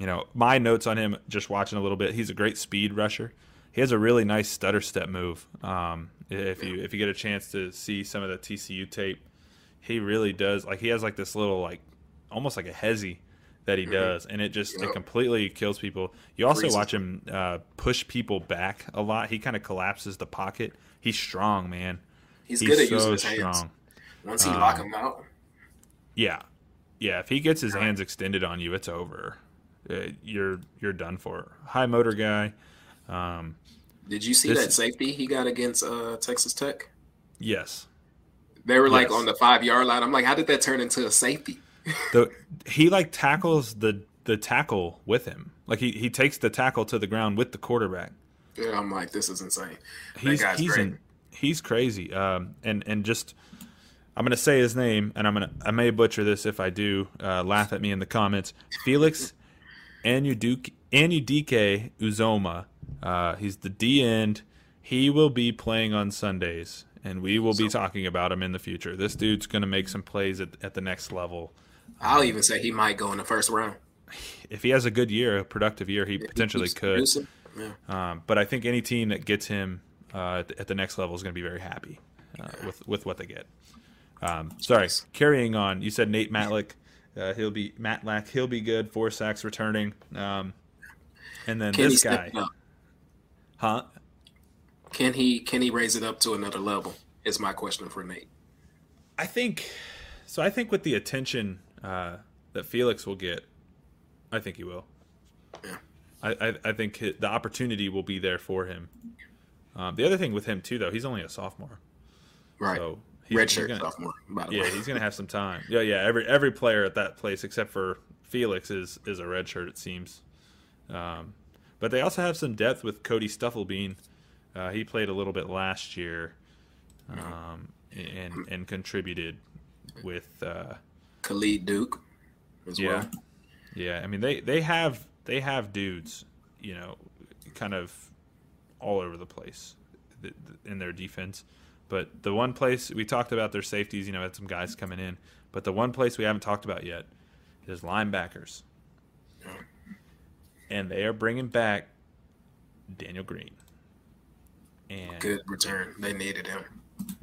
you know, my notes on him, just watching a little bit, he's a great speed rusher. He has a really nice stutter step move. Um, if you if you get a chance to see some of the TCU tape, he really does. Like he has like this little like almost like a hezzy that he does, and it just it completely kills people. You also Freezes. watch him uh, push people back a lot. He kind of collapses the pocket. He's strong, man. He's, good at so using his hands. strong. Once he lock him out, Yeah, yeah. If he gets his hands extended on you, it's over. Uh, you're you're done for. High motor guy. Um, did you see This- that safety he got against uh, Texas Tech? yes. They were like Yes. on the five yard line. I'm like, how did that turn into a safety? [LAUGHS] The he like tackles the the tackle with him. Like he he takes the tackle to the ground with the quarterback. Yeah, I'm like, this is insane. He's that guy's he's great. in, he's crazy. Um, and and just I'm gonna say his name, and I'm gonna I may butcher this if I do. Uh, laugh at me in the comments. Felix Anudike Anudike Uzomah. Uh, he's the D end. He will be playing on Sundays, and we will be talking about him in the future. This dude's gonna make some plays at, at the next level. I'll even say he might go in the first round. [SIGHS] If he has a good year, a productive year, he potentially Keeps could. Yeah. Um, but I think any team that gets him uh, at, the, at the next level is going to be very happy uh, with with what they get. Um, sorry, carrying on. You said Nate Matlack. Uh, he'll be Matlack. He'll be good. Four sacks returning. Um, and then Can this guy, huh? Can he can he raise it up to another level? Is my question for Nate. I think so. I think with the attention uh, that Felix will get, I think he will. Yeah. I, I, I think the opportunity will be there for him. Um, the other thing with him too, though, he's only a sophomore, Right. so he's, Red he's gonna- sophomore. By the Yeah, way. he's gonna have some [LAUGHS] time. Yeah, yeah. Every every player at that place except for Felix is is a redshirt. It seems. Um, but they also have some depth with Cody Stufflebean. Uh, he played a little bit last year, um, and and contributed with. Uh, Khalid Duke as yeah, well. yeah. I mean they they have they have dudes, you know, kind of all over the place in their defense. But the one place we talked about their safeties, you know, had some guys coming in. But the one place we haven't talked about yet is linebackers, and they are bringing back Daniel Green. And Good return. They needed him.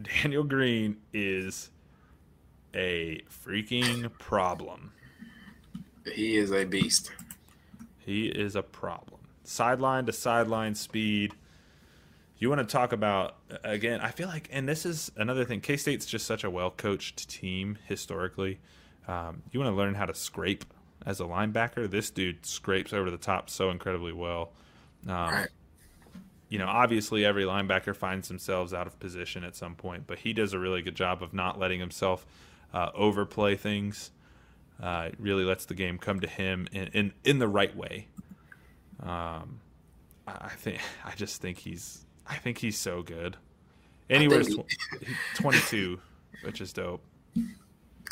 Daniel Green is a freaking problem. He is a beast. He is a problem. Sideline to sideline speed. You want to talk about again? I feel like, and this is another thing. K State's just such a well coached team historically. Um, you want to learn how to scrape as a linebacker. This dude scrapes over the top so incredibly well. Um, Right. You know, obviously every linebacker finds themselves out of position at some point, but he does a really good job of not letting himself uh, overplay things. Uh, it really lets the game come to him in, in, in the right way. Um, I I think I just think he's I think he's so good. Anywhere's tw- 22, which is dope.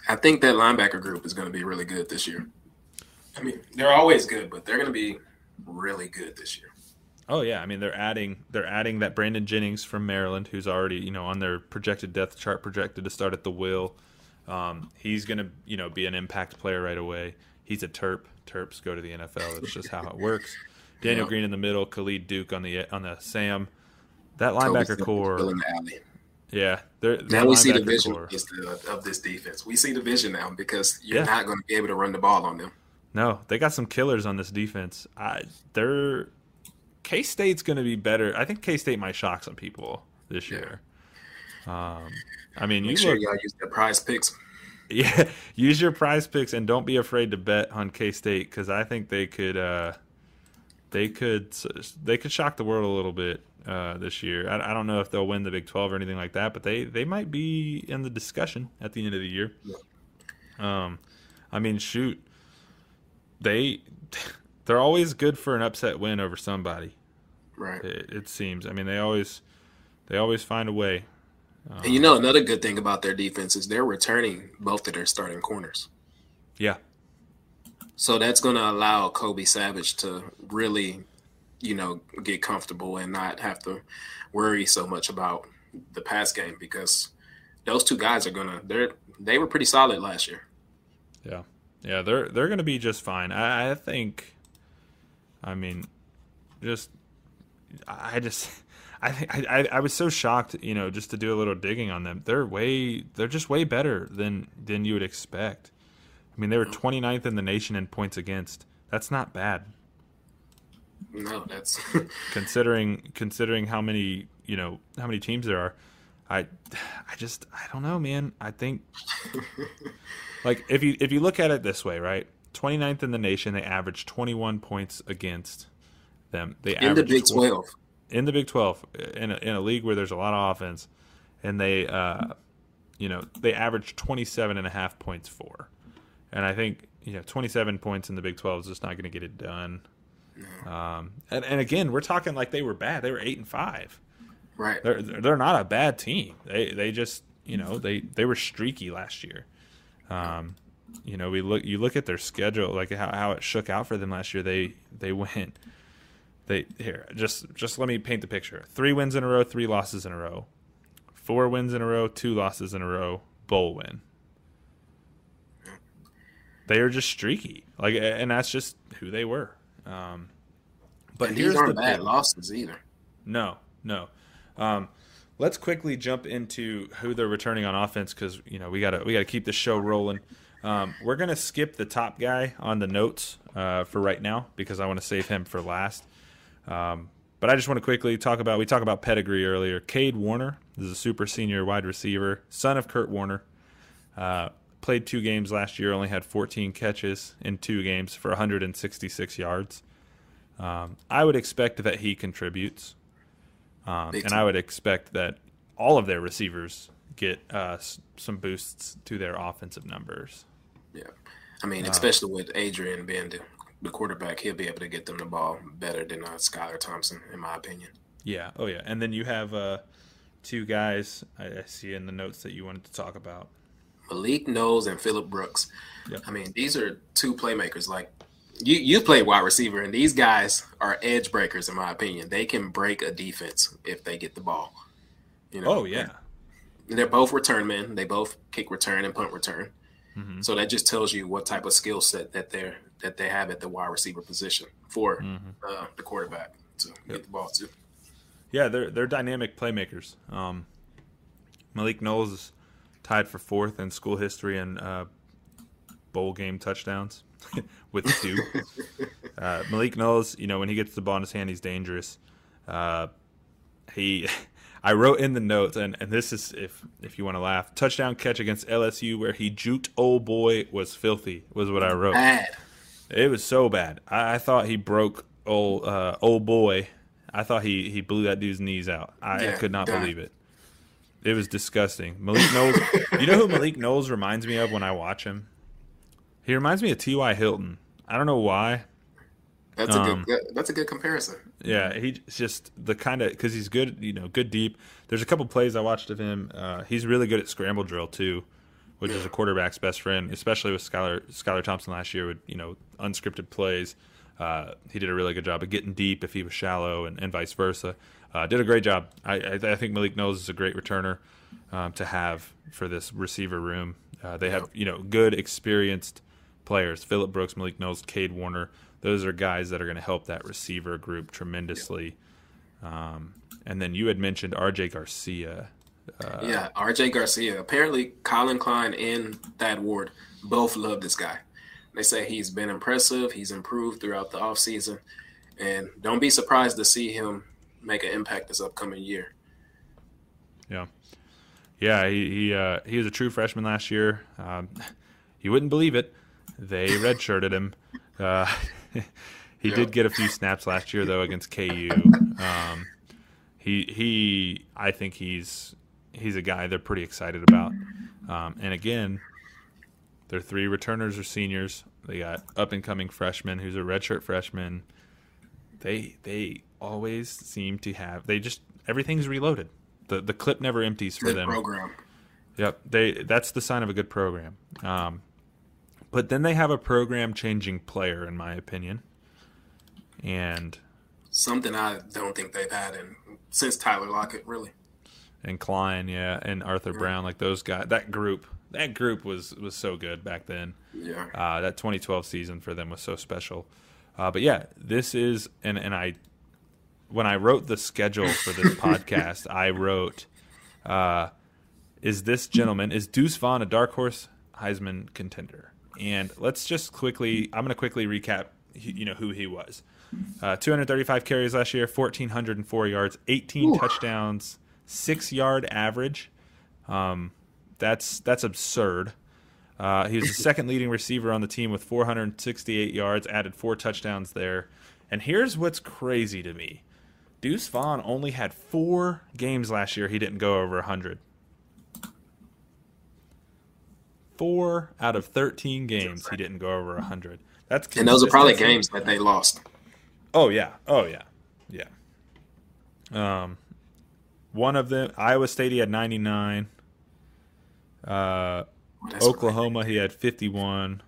I think that linebacker group is going to be really good this year. I mean, they're always good, but they're going to be really good this year. Oh yeah, I mean they're adding they're adding that Brandon Jennings from Maryland, who's already you know on their projected depth chart, projected to start at the will. Um, he's gonna you know be an impact player right away. He's a Terp. Terps go to the NFL. It's just how it works. [LAUGHS] Daniel Yeah. Green in the middle, Khalid Duke on the on the Sam. That linebacker core, still in the yeah. They're, Now we see the vision core- is the, of this defense. We see the vision now because you're Yeah. not going to be able to run the ball on them. No, they got some killers on this defense. I, they're K State's going to be better. I think K State might shock some people this Yeah. year. Um, I mean, Make you sure look, y'all use their prize picks. [LAUGHS] yeah, use your prize picks and don't be afraid to bet on K State because I think they could, uh, they could, they could shock the world a little bit uh, this year. I, I don't know if they'll win the Big Twelve or anything like that, but they they might be in the discussion at the end of the year. Um, I mean, shoot, they [LAUGHS] they're always good for an upset win over somebody. Right. It, it seems. I mean, they always they always find a way. and you know another good thing about their defense is they're returning both of their starting corners. Yeah. So that's going to allow Kobe Savage to really, you know, get comfortable and not have to worry so much about the pass game because those two guys are going to they're they were pretty solid last year. Yeah. Yeah, they're they're going to be just fine. I, I think I mean just I just [LAUGHS] I think I, I was so shocked, you know, just to do a little digging on them. They're way they're just way better than than you would expect. I mean, they were 29th in the nation in points against. That's not bad. No, that's [LAUGHS] considering considering how many, you know, how many teams there are. I I just I don't know, man. I think like if you if you look at it this way, right? 29th in the nation, they average 21 points against them. They in the Big 12. In the Big 12 in a, in a league where there's a lot of offense and they uh you know, they average 27 and a half points for. And I think you know 27 points in the Big 12 is just not going to get it done. Um, and, and again, we're talking like they were bad. They were eight and five. Right. They're they're not a bad team. They they just you know they they were streaky last year. Um, you know we look you look at their schedule like how, how it shook out for them last year. They they went they here just just let me paint the picture. Three wins in a row, three losses in a row, four wins in a row, two losses in a row, bowl win they are just streaky. Like, and that's just who they were. Um, but and these aren't the bad thing. losses either. No, no. Um, let's quickly jump into who they're returning on offense because you know we gotta we gotta keep the show rolling. Um, we're gonna skip the top guy on the notes uh, for right now because I want to save him for last. Um, but I just want to quickly talk about we talked about pedigree earlier. Cade Warner is a super senior wide receiver, son of Kurt Warner. Uh, played two games last year, only had 14 catches in two games for 166 yards. Um, I would expect that he contributes, um, and I would expect that all of their receivers get uh, some boosts to their offensive numbers. Yeah, I mean, uh, especially with Adrian being the, the, quarterback, he'll be able to get them the ball better than uh, Skylar Thompson, in my opinion. Yeah. Oh, yeah. And then you have uh, two guys I, I see in the notes that you wanted to talk about. Malik Knowles and Phillip Brooks. Yep. I mean, these are two playmakers. Like you, you play wide receiver, and these guys are edge breakers, in my opinion. They can break a defense if they get the ball. You know. Oh yeah. They're both return men. They both kick return and punt return. Mm-hmm. So that just tells you what type of skill set that they're that they have at the wide receiver position for mm-hmm. uh, the quarterback to yep. get the ball to. Yeah, they're they're dynamic playmakers. Um, Malik Knowles is tied for fourth in school history and uh, bowl game touchdowns [LAUGHS] with two. uh, Malik Knowles, you know, when he gets the ball in his hand, he's dangerous. Uh, he, [LAUGHS] I wrote in the notes, and, and this is if if you want to laugh, touchdown catch against LSU where he juked old boy was filthy was what I wrote. Bad. It was so bad. I, I thought he broke old uh, old boy. I thought he he blew that dude's knees out. I, yeah, could not believe it. It was disgusting. Malik Knowles. you know who Malik Knowles reminds me of when I watch him? He reminds me of T.Y. Hilton. I don't know why. That's um, a good. That's a good comparison. Yeah, he's just the kind of because he's good. You know, good deep. There's a couple plays I watched of him. Uh, he's really good at scramble drill too, which is a quarterback's best friend, especially with Skylar Skylar Thompson last year with you know unscripted plays. Uh, he did a really good job of getting deep if he was shallow, and, and vice versa. Uh, did a great job. I, I, I, think Malik Knowles is a great returner um, to have for this receiver room. Uh, they have you know good experienced players: Phillip Brooks, Malik Knowles, Cade Warner. Those are guys that are going to help that receiver group tremendously. Um, and then you had mentioned R.J. Garcia. Uh, yeah, R.J. Garcia. Apparently, Collin Klein and Thad Ward both love this guy. They say he's been impressive. He's improved throughout the offseason. And don't be surprised to see him make an impact this upcoming year. Yeah, yeah. He he uh, he was a true freshman last year. Um, [LAUGHS] you wouldn't believe it. They redshirted him. Uh, [LAUGHS] he yeah. did get a few snaps last year though against KU. Um, he he. I think he's he's a guy they're pretty excited about. Um, and again, their three returners are seniors. They got up and coming freshman who's a redshirt freshman. They they always seem to have they just everything's reloaded. the the clip never empties for Good them. program. Yep, they that's the sign of a good program. Um, but then they have a program changing player, in my opinion, and Something I don't think they've had in since Tyler Lockett, really. and Klein, yeah, and Arthur Brown, like those guys. That group, that group was was so good back then. Yeah. Uh, that 2012 season for them was so special. Uh, but yeah, this is and and I when I wrote the schedule for this [LAUGHS] podcast, I wrote, uh, "Is this gentleman is Deuce Vaughn a dark horse Heisman contender?" And let's just quickly, I'm going to quickly recap, you know, who he was. Uh, 235 carries last year, 1,404 yards, 18 touchdowns, six yard average. Um, that's that's absurd. Uh, he was the second leading receiver on the team with 468 yards, added four touchdowns there. And here's what's crazy to me: Deuce Vaughn only had four games last year he didn't go over 100. Four out of 13 games he didn't go over 100. That's And those are probably consistency. games that they lost. Oh yeah. Oh yeah. Yeah. Um, one of them, Iowa State, he had 99. Uh, That's Oklahoma, he had 51.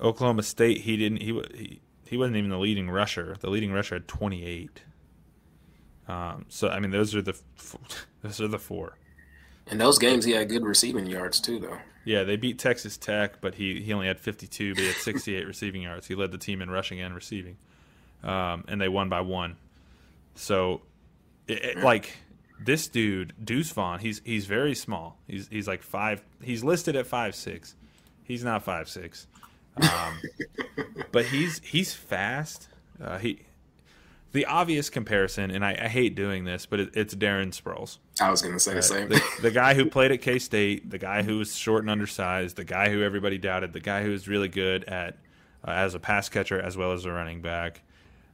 Oklahoma State, he didn't. He wa- he he wasn't even the leading rusher. The leading rusher had 28. Um, so I mean, those are the [LAUGHS] those are the four. In those games, he had good receiving yards too, though. Yeah, they beat Texas Tech, but he, he only had 52, but he had 68 [LAUGHS] receiving yards. He led the team in rushing and receiving, um, and they won by one. So, it, it- like this dude, Deuce Vaughn, he's he's very small. He's he's like five. He's listed at five six. He's not five six, um, [LAUGHS] but he's he's fast. Uh, he the obvious comparison, and I, I hate doing this, but it, it's Darren Sproles. I was going to say the same The, [LAUGHS] the guy who played at K State, the guy who was short and undersized, the guy who everybody doubted, the guy who was really good at uh, as a pass catcher as well as a running back.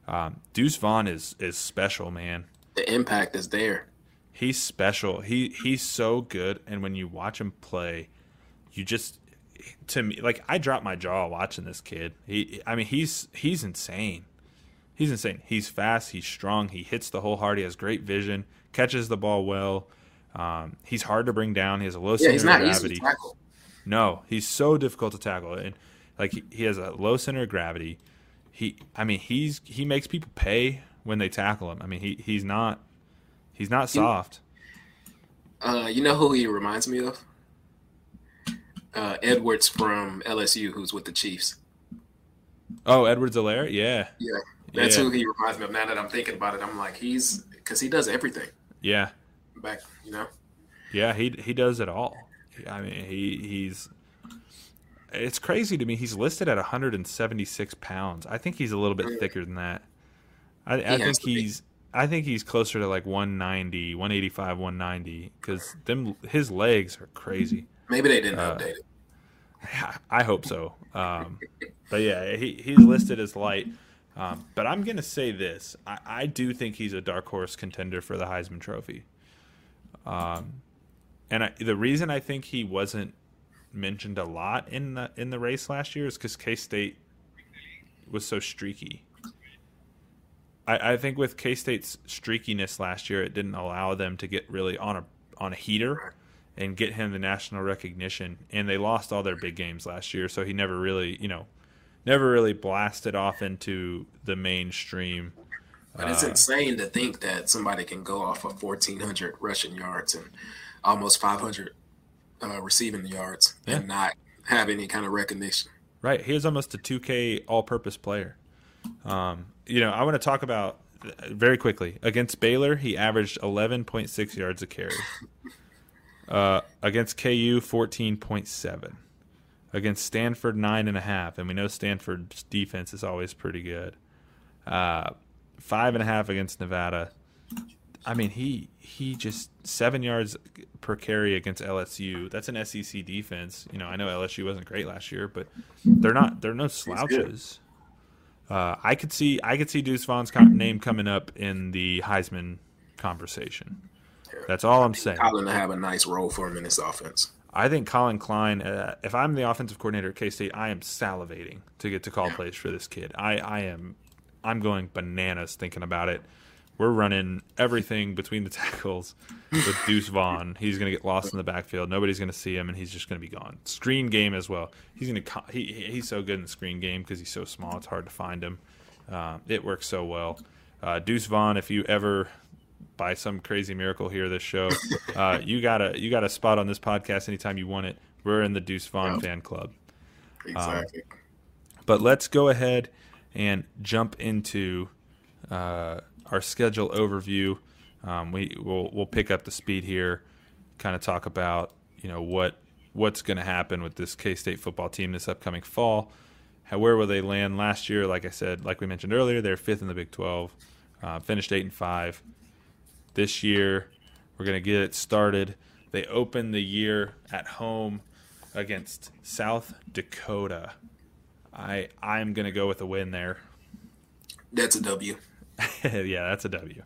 Um, Deuce Vaughn is is special, man. The impact is there. He's special. He he's so good, and when you watch him play, you just to me like I dropped my jaw watching this kid. He, I mean, he's he's insane. He's insane. He's fast. He's strong. He hits the whole heart. He has great vision. Catches the ball well. Um, he's hard to bring down. He has a low Yeah, center he's of gravity. to tackle. No, he's so difficult to tackle, and like he, he has a low center of gravity. He, I mean, he's he makes people pay when they tackle him. I mean, he he's not he's not soft. Uh, you know who he reminds me of? Uh, Edwards from LSU, who's with the Chiefs. Oh, Edwards-Helaire, yeah, Yeah, that's Yeah. who he reminds me of. Now that I'm thinking about it, I'm like, he's because he does everything. yeah, Back, you know. yeah. He he does it all. I mean, he he's. It's crazy to me. He's listed at 176 pounds. I think he's a little bit thicker than that. I, I think to be. he's. I think he's closer to like 190, 185, 190 because them his legs are crazy. Maybe they didn't Uh, update it. [LAUGHS] I hope so. Um, but yeah, he, he's listed as light. Um, but I'm going to say this: I, I do think he's a dark horse contender for the Heisman Trophy. Um, and I, the reason I think he wasn't mentioned a lot in the in the race last year is because K State was so streaky. I, I think with K State's streakiness last year, it didn't allow them to get really on a on a heater and get him the national recognition. And they lost all their big games last year, so he never really, you know, never really blasted off into the mainstream. But it's uh, insane to think that somebody can go off of 1,400 rushing yards and almost 500 uh, receiving yards Yeah. and not have any kind of recognition. Right, he is almost a 2K all-purpose player. Um, you know, I want to talk about uh, very quickly against Baylor. He averaged 11.6 yards a carry. [LAUGHS] Uh, against KU, 14.7. Against Stanford, nine and a half, and we know Stanford's defense is always pretty good. Uh, five and a half against Nevada. I mean, he he just seven yards per carry against LSU. That's an SEC defense. You know, I know LSU wasn't great last year, but they're not. They're no slouches. Uh, I could see I could see Deuce Vaughn's name coming up in the Heisman conversation. That's all I'm saying. Collin to have a nice role for him in this offense. I think Collin Klein. Uh, if I'm the offensive coordinator at K State, I am salivating to get to call plays for this kid. I, I am, I'm going bananas thinking about it. we're running everything between the [LAUGHS] tackles with Deuce Vaughn. He's going to get lost in the backfield. Nobody's going to see him, and he's just going to be gone. Screen game as well. He's going to he, he's so good in the screen game because he's so small. It's hard to find him. Uh, it works so well. Uh, Deuce Vaughn, if you ever by some crazy miracle here this show, uh, you got a you got a spot on this podcast anytime you want it. We're in the Deuce Vaughn Yep. fan club. Exactly. But let's go ahead and jump into uh, our schedule overview. Um, we will we'll pick up the speed here, kind of talk about you know what what's going to happen with this K State football team this upcoming fall. How where will they land last year? Like I said, like we mentioned earlier, they're fifth in the Big Twelve, uh, finished eight and five. This year, we're going to get it started. They open the year at home against South Dakota. I I'm gonna go with a win there. That's a W. [LAUGHS] yeah, that's a W.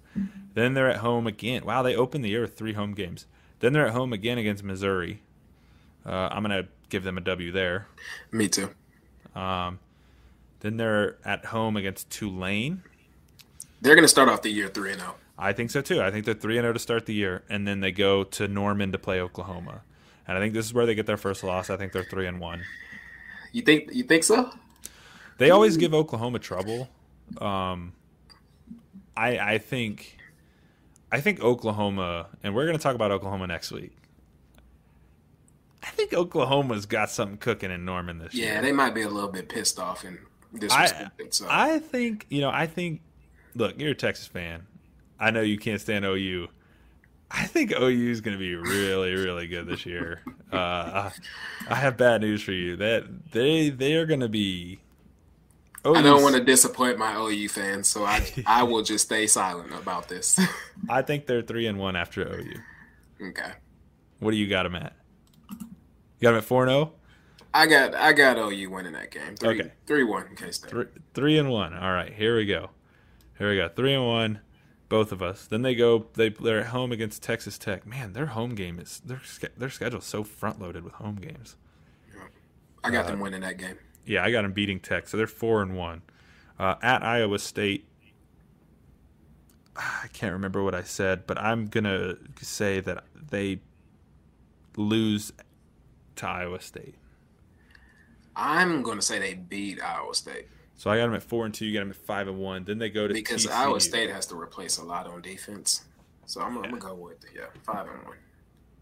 Then they're at home again. Wow, they opened the year with three home games. Then they're at home again against Missouri. Uh, I'm gonna give them a W there. Me too. Um, then they're at home against Tulane. They're going to start off the year 3 and oh. 0. I think so too. I think they're three and zero to start the year, and then they go to Norman to play Oklahoma. And I think this is where they get their first loss. I think they're three and one. You think you think so? They always give Oklahoma trouble. Um, I I think I think Oklahoma, and we're going to talk about Oklahoma next week. I think Oklahoma's got something cooking in Norman this year. Yeah, they might be a little bit pissed off and I disrespected. so I think you know I think look you're a Texas fan. I know you can't stand OU. I think OU is going to be really really good this year. Uh, I have bad news for you. That they they are going to be. I don't want to disappoint my OU fans, so I I [LAUGHS] will just stay silent about this. I think they're three and one after OU. okay. What do you got them at? You got them at four and zero. I got I got OU winning that game. Three, Okay. three one in case they. Three, three and one. All right, here we go. Here we go. Three and one, both of us. Then they go. They they're at home against Texas Tech. Man, their home game is their their schedule's so front loaded with home games. I got them winning that game. Yeah, I got them beating Tech, so they're four and one. Uh, at Iowa State, I can't remember what I said, but I'm gonna say that they lose to Iowa State. I'm gonna say they beat Iowa State So I got them at four and two. You got them at five and one. Then they go to because TCU. Iowa State has to replace a lot on defense. So I'm, I'm gonna go with yeah five and one.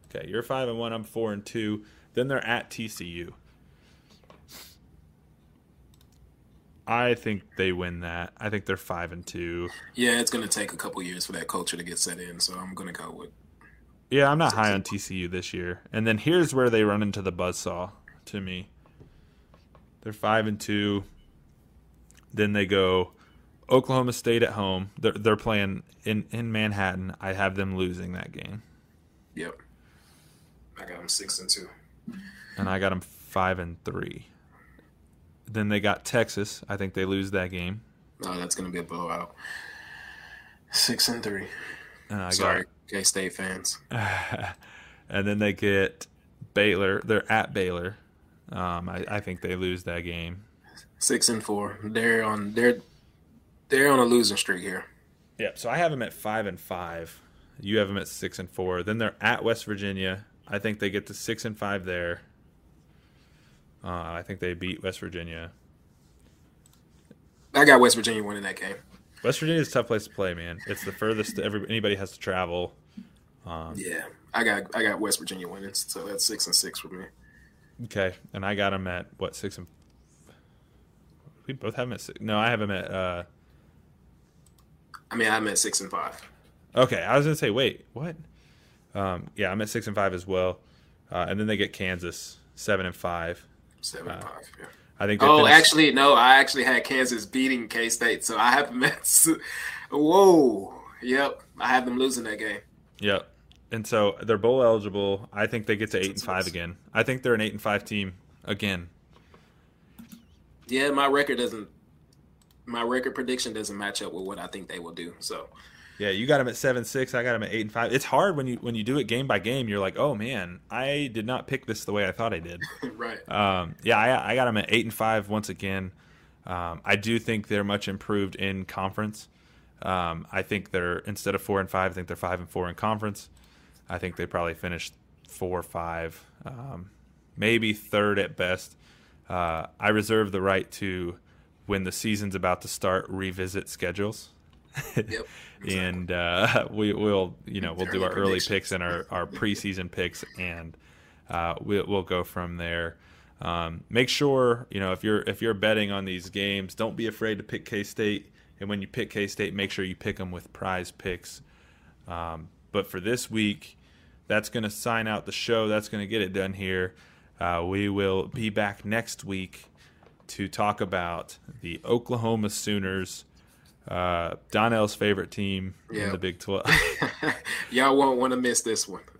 Okay, you're five and one. I'm four and two. Then they're at TCU. I think they win that. I think they're five and two. Yeah, it's gonna take a couple years for that culture to get set in. So I'm gonna go with Yeah, I'm not high on TCU this year. And then here's where they run into the buzzsaw to me. They're five and two. Then they go Oklahoma State at home. They're they're playing in, in Manhattan. I have them losing that game. yep. I got them six and two. and I got them five and three. Then they got Texas. I think they lose that game, Oh, that's gonna be a blowout. Six and three. and I Sorry, K State fans. [LAUGHS] and then they get Baylor. They're at Baylor. Um, I, I think they lose that game. Six and four. They're on. They're they're on a losing streak here. Yep. So I have them at five and five. You have them at six and four. Then they're at West Virginia. I think they get to six and five there. Uh, I think they beat West Virginia. I got West Virginia winning that game. West Virginia is a tough place to play, man. It's the furthest every, anybody has to travel. Yeah, I got I got West Virginia winning, so that's six and six for me. Okay, and I got them at what six and we both have him at six. No, I have him at. uh I mean, I'm at six and five. Okay, I was gonna say wait, what? Um, yeah, I'm at six and five as well, uh, and then they get Kansas seven and five. Seven and five. Yeah. I think. Oh, finished- actually, no. I actually had Kansas beating K State, so I have them at. Whoa. Yep, I have them losing that game. Yep. And so they're bowl eligible. I think they get to eight and five again. I think they're an eight and five team again. Yeah, my record doesn't. My record prediction doesn't match up with what I think they will do. So Yeah, you got them at seven six. I got them at eight and five. It's hard when you when you do it game by game. You're like, oh man, I did not pick this the way I thought I did. [LAUGHS] right. Um, yeah, I, I got them at eight and five once again. Um, I do think they're much improved in conference. Um, I think they're instead of four and five, I think they're five and four in conference. I think they probably finished four or five, um, maybe third at best. Uh, I reserve the right to, when the season's about to start, revisit schedules. Yep. [LAUGHS] and uh, [LAUGHS] we will, you know, we'll do our early picks and our, our preseason picks, and uh, we'll, we'll go from there. Um, make sure you know if you're if you're betting on these games, don't be afraid to pick K State. And when you pick K State, make sure you pick them with prize picks. Um, but for this week, that's going to sign out the show. That's going to get it done here. Uh, we will be back next week to talk about the Oklahoma Sooners, uh, Donnell's favorite team in the Big 12. [LAUGHS] Y'all won't want to miss this one. [LAUGHS]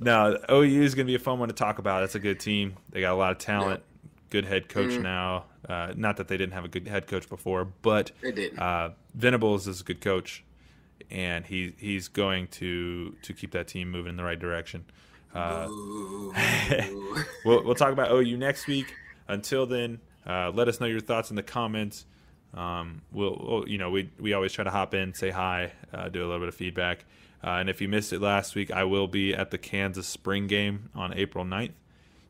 no, OU is going to be a fun one to talk about. It's a good team. They got a lot of talent, good head coach Mm-hmm. now. Uh, not that they didn't have a good head coach before, but Uh, Venables is a good coach, and he he's going to to keep that team moving in the right direction. Uh, [LAUGHS] we'll, we'll talk about OU next week. Until then, uh, let us know your thoughts in the comments. Um, we'll, we'll, you know, we we always try to hop in, say hi, uh, do a little bit of feedback. Uh, and if you missed it last week, I will be at the Kansas spring game on April 9th.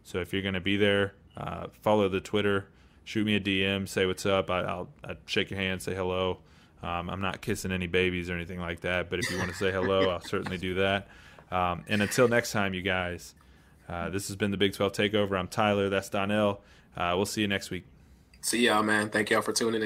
So if you're going to be there, uh, follow the Twitter, shoot me a DM, say what's up. I, I'll, I'll shake your hand, say hello. Um, I'm not kissing any babies or anything like that, but if you want to say hello, I'll certainly do that. Um, and until next time, you guys, uh, this has been the Big 12 Takeover. I'm Tyler. That's Donnell. Uh, we'll see you next week. See y'all, man. Thank y'all for tuning in.